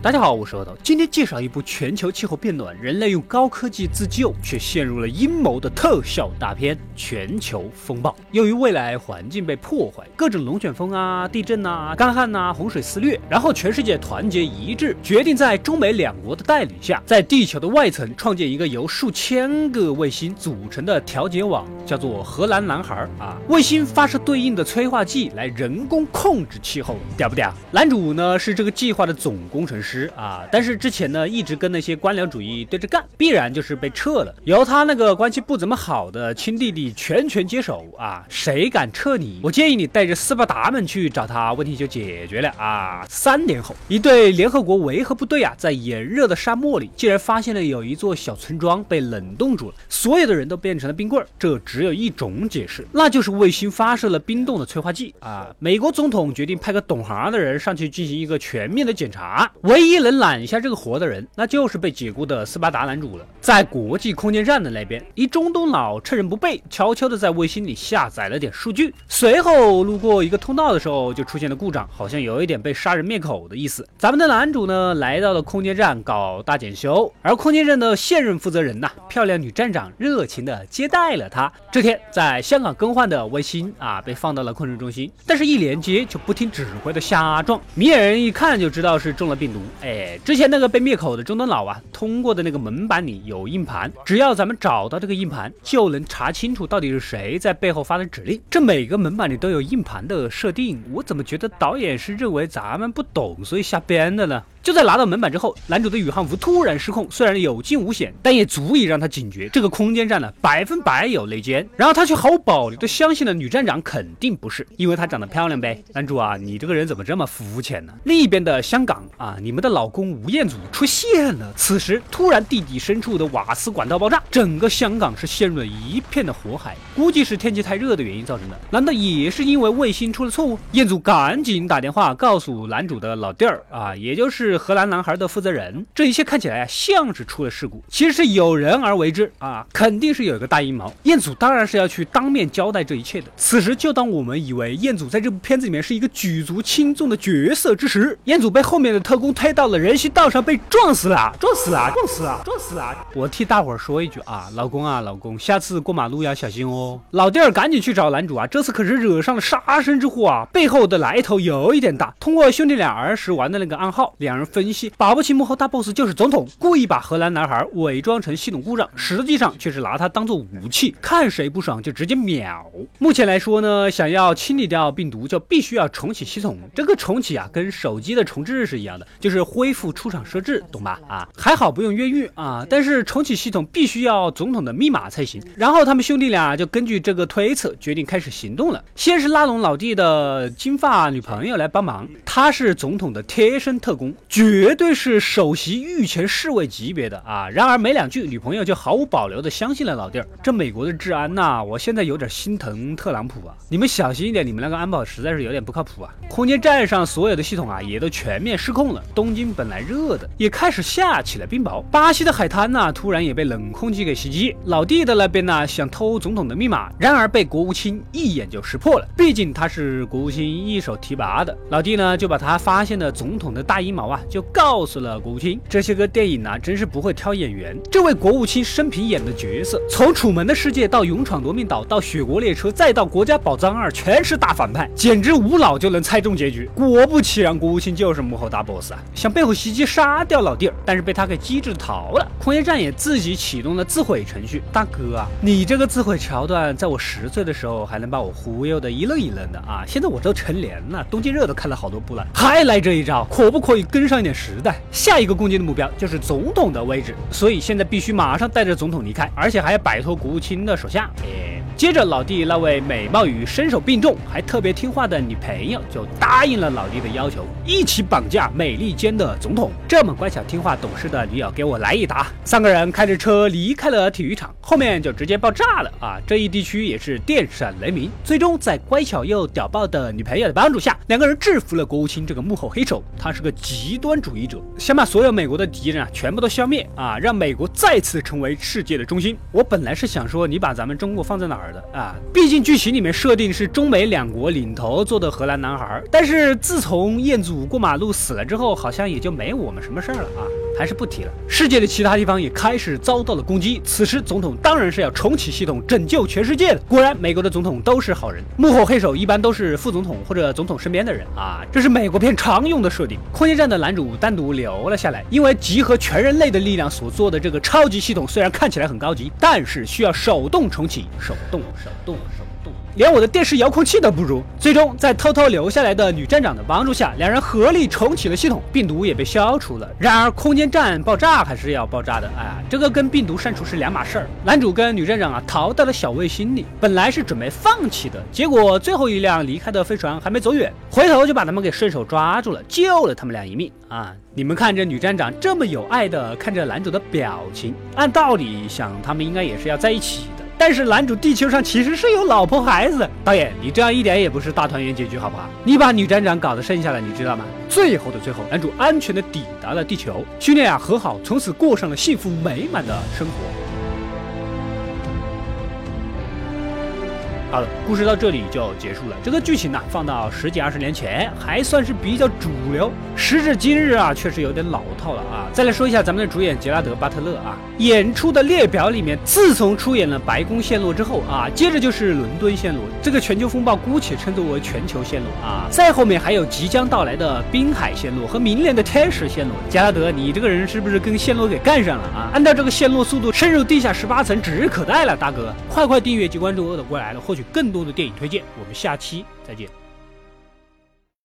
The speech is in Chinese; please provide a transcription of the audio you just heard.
大家好，我是阿斗，今天介绍一部全球气候变暖，人类用高科技自救，却陷入了阴谋的特效大片《全球风暴》。由于未来环境被破坏，各种龙卷风啊、地震啊、干旱呐、洪水肆虐，然后全世界团结一致，决定在中美两国的带领下，在地球的外层创建一个由数千个卫星组成的调节网，叫做“荷兰男孩”啊。卫星发射对应的催化剂来人工控制气候，屌不屌？男主呢是这个计划的总工程师。师啊，但是之前呢一直跟那些官僚主义对着干，必然就是被撤了，由他那个关系不怎么好的亲弟弟全权接手啊，谁敢撤你，我建议你带着斯巴达们去找他，问题就解决了啊。三年后，一队联合国维和部队啊，在炎热的沙漠里，竟然发现了有一座小村庄被冷冻住了，所有的人都变成了冰棍儿，这只有一种解释，那就是卫星发射了冰冻的催化剂啊。美国总统决定派个懂行的人上去进行一个全面的检查。唯一能揽下这个活的人，那就是被解雇的斯巴达男主了。在国际空间站的那边，一中东佬趁人不备，悄悄的在卫星里下载了点数据。随后路过一个通道的时候，就出现了故障，好像有一点被杀人灭口的意思。咱们的男主呢，来到了空间站搞大检修，而空间站的现任负责人呐，漂亮女站长热情的接待了他。这天，在香港更换的卫星啊，被放到了控制中心，但是一连接就不听指挥的瞎撞，明眼人一看就知道是中了病毒。哎，之前那个被灭口的中东佬啊，通过的那个门板里有硬盘，只要咱们找到这个硬盘，就能查清楚到底是谁在背后发的指令。这每个门板里都有硬盘的设定，我怎么觉得导演是认为咱们不懂，所以瞎编的呢？就在拿到门板之后，男主的宇航服突然失控，虽然有惊无险，但也足以让他警觉，这个空间站呢百分百有内奸。然后他却毫无保留的相信了女站长肯定不是，因为她长得漂亮呗。男主啊，你这个人怎么这么肤浅呢？另一边的香港啊，你们的老公吴彦祖出现了。此时突然地底深处的瓦斯管道爆炸，整个香港是陷入了一片的火海，估计是天气太热的原因造成的。难道也是因为卫星出了错误？彦祖赶紧打电话告诉男主的老弟儿啊，也就是。荷兰男孩的负责人，这一切看起来啊像是出了事故，其实是有人而为之啊，肯定是有一个大阴谋。彦祖当然是要去当面交代这一切的。此时，就当我们以为彦祖在这部片子里面是一个举足轻重的角色之时，彦祖被后面的特工推到了人行道上，被撞死了，撞死了，撞死了，撞死了！我替大伙儿说一句啊，老公啊，老公，下次过马路要小心哦。老弟儿赶紧去找男主啊，这次可是惹上了杀身之祸啊，背后的来头有一点大。通过兄弟俩儿时玩的那个暗号，两人。分析，保不齐幕后大 boss 就是总统，故意把荷兰男孩伪装成系统故障，实际上却是拿他当做武器，看谁不爽就直接秒。目前来说呢，想要清理掉病毒，就必须要重启系统。这个重启啊，跟手机的重置是一样的，就是恢复出厂设置，懂吧？啊，还好不用越狱啊，但是重启系统必须要总统的密码才行。然后他们兄弟俩就根据这个推测，决定开始行动了。先是拉拢老弟的金发女朋友来帮忙，她是总统的贴身特工。绝对是首席御前侍卫级别的啊！然而没两句，女朋友就毫无保留的相信了老弟儿。这美国的治安呐，我现在有点心疼特朗普啊！你们小心一点，你们那个安保实在是有点不靠谱啊！空间站上所有的系统啊，也都全面失控了。东京本来热的，也开始下起了冰雹。巴西的海滩呐，突然也被冷空气给袭击。老弟的那边呢，想偷总统的密码，然而被国务卿一眼就识破了。毕竟他是国务卿一手提拔的，老弟呢就把他发现的总统的大阴谋啊。就告诉了国务卿，这些个电影呢，真是不会挑演员。这位国务卿生平演的角色，从《楚门的世界》到《勇闯夺命岛》，到《雪国列车》，再到《国家宝藏二》，全是大反派，简直无脑就能猜中结局。果不其然，国务卿就是幕后大 boss 啊，想背后袭击杀掉老弟儿，但是被他给机智逃了。空间站也自己启动了自毁程序。大哥啊，你这个自毁桥段，在我十岁的时候还能把我忽悠的一愣一愣的啊，现在我都成年了，东京热都看了好多部了，还来这一招，可不可以跟上？一点时代，下一个攻击的目标就是总统的位置，所以现在必须马上带着总统离开，而且还要摆脱国务卿的手下。接着，老弟那位美貌与身手并重，还特别听话的女朋友就答应了老弟的要求，一起绑架美利坚的总统。这么乖巧听话懂事的女友，给我来一打！三个人开着车离开了体育场，后面就直接爆炸了啊！这一地区也是电闪雷鸣。最终，在乖巧又屌爆的女朋友的帮助下，两个人制服了国务卿这个幕后黑手。他是个极端主义者，想把所有美国的敌人啊全部都消灭啊，让美国再次成为世界的中心。我本来是想说，你把咱们中国放在哪儿？啊。毕竟剧情里面设定是中美两国领头做的荷兰男孩，但是自从彦祖过马路死了之后，好像也就没我们什么事儿了啊。还是不提了。世界的其他地方也开始遭到了攻击。此时，总统当然是要重启系统，拯救全世界的。果然，美国的总统都是好人，幕后黑手一般都是副总统或者总统身边的人啊，这是美国片常用的设定。空间站的男主单独留了下来，因为集合全人类的力量所做的这个超级系统，虽然看起来很高级，但是需要手动重启，手动，手动，手动。连我的电视遥控器都不如。最终，在偷偷留下来的女站长的帮助下，两人合力重启了系统，病毒也被消除了。然而，空间站爆炸还是要爆炸的，哎，这个跟病毒删除是两码事儿。男主跟女站长啊逃到了小卫星里，本来是准备放弃的，结果最后一辆离开的飞船还没走远，回头就把他们给顺手抓住了，救了他们俩一命啊！你们看这女站长这么有爱的看着男主的表情，按道理想他们应该也是要在一起。但是男主地球上其实是有老婆孩子，导演你这样一点也不是大团圆结局，好不好？你把女站长搞得剩下了，你知道吗？最后的最后，男主安全的抵达了地球，兄弟俩和好，从此过上了幸福美满的生活。好了，故事到这里就结束了。这个剧情呢，放到十几二十年前还算是比较主流，时至今日啊，确实有点老套了啊。再来说一下咱们的主演杰拉德·巴特勒啊，演出的列表里面，自从出演了白宫陷落之后啊，接着就是伦敦陷落，这个全球风暴姑且称作为全球陷落啊。再后面还有即将到来的滨海陷落和明年的天使陷落。杰拉德，你这个人是不是跟陷落给干上了啊？按照这个陷落速度，深入地下十八层指日可待了，大哥，快快订阅及关注恶的过来了，获更多的电影推荐，我们下期再见。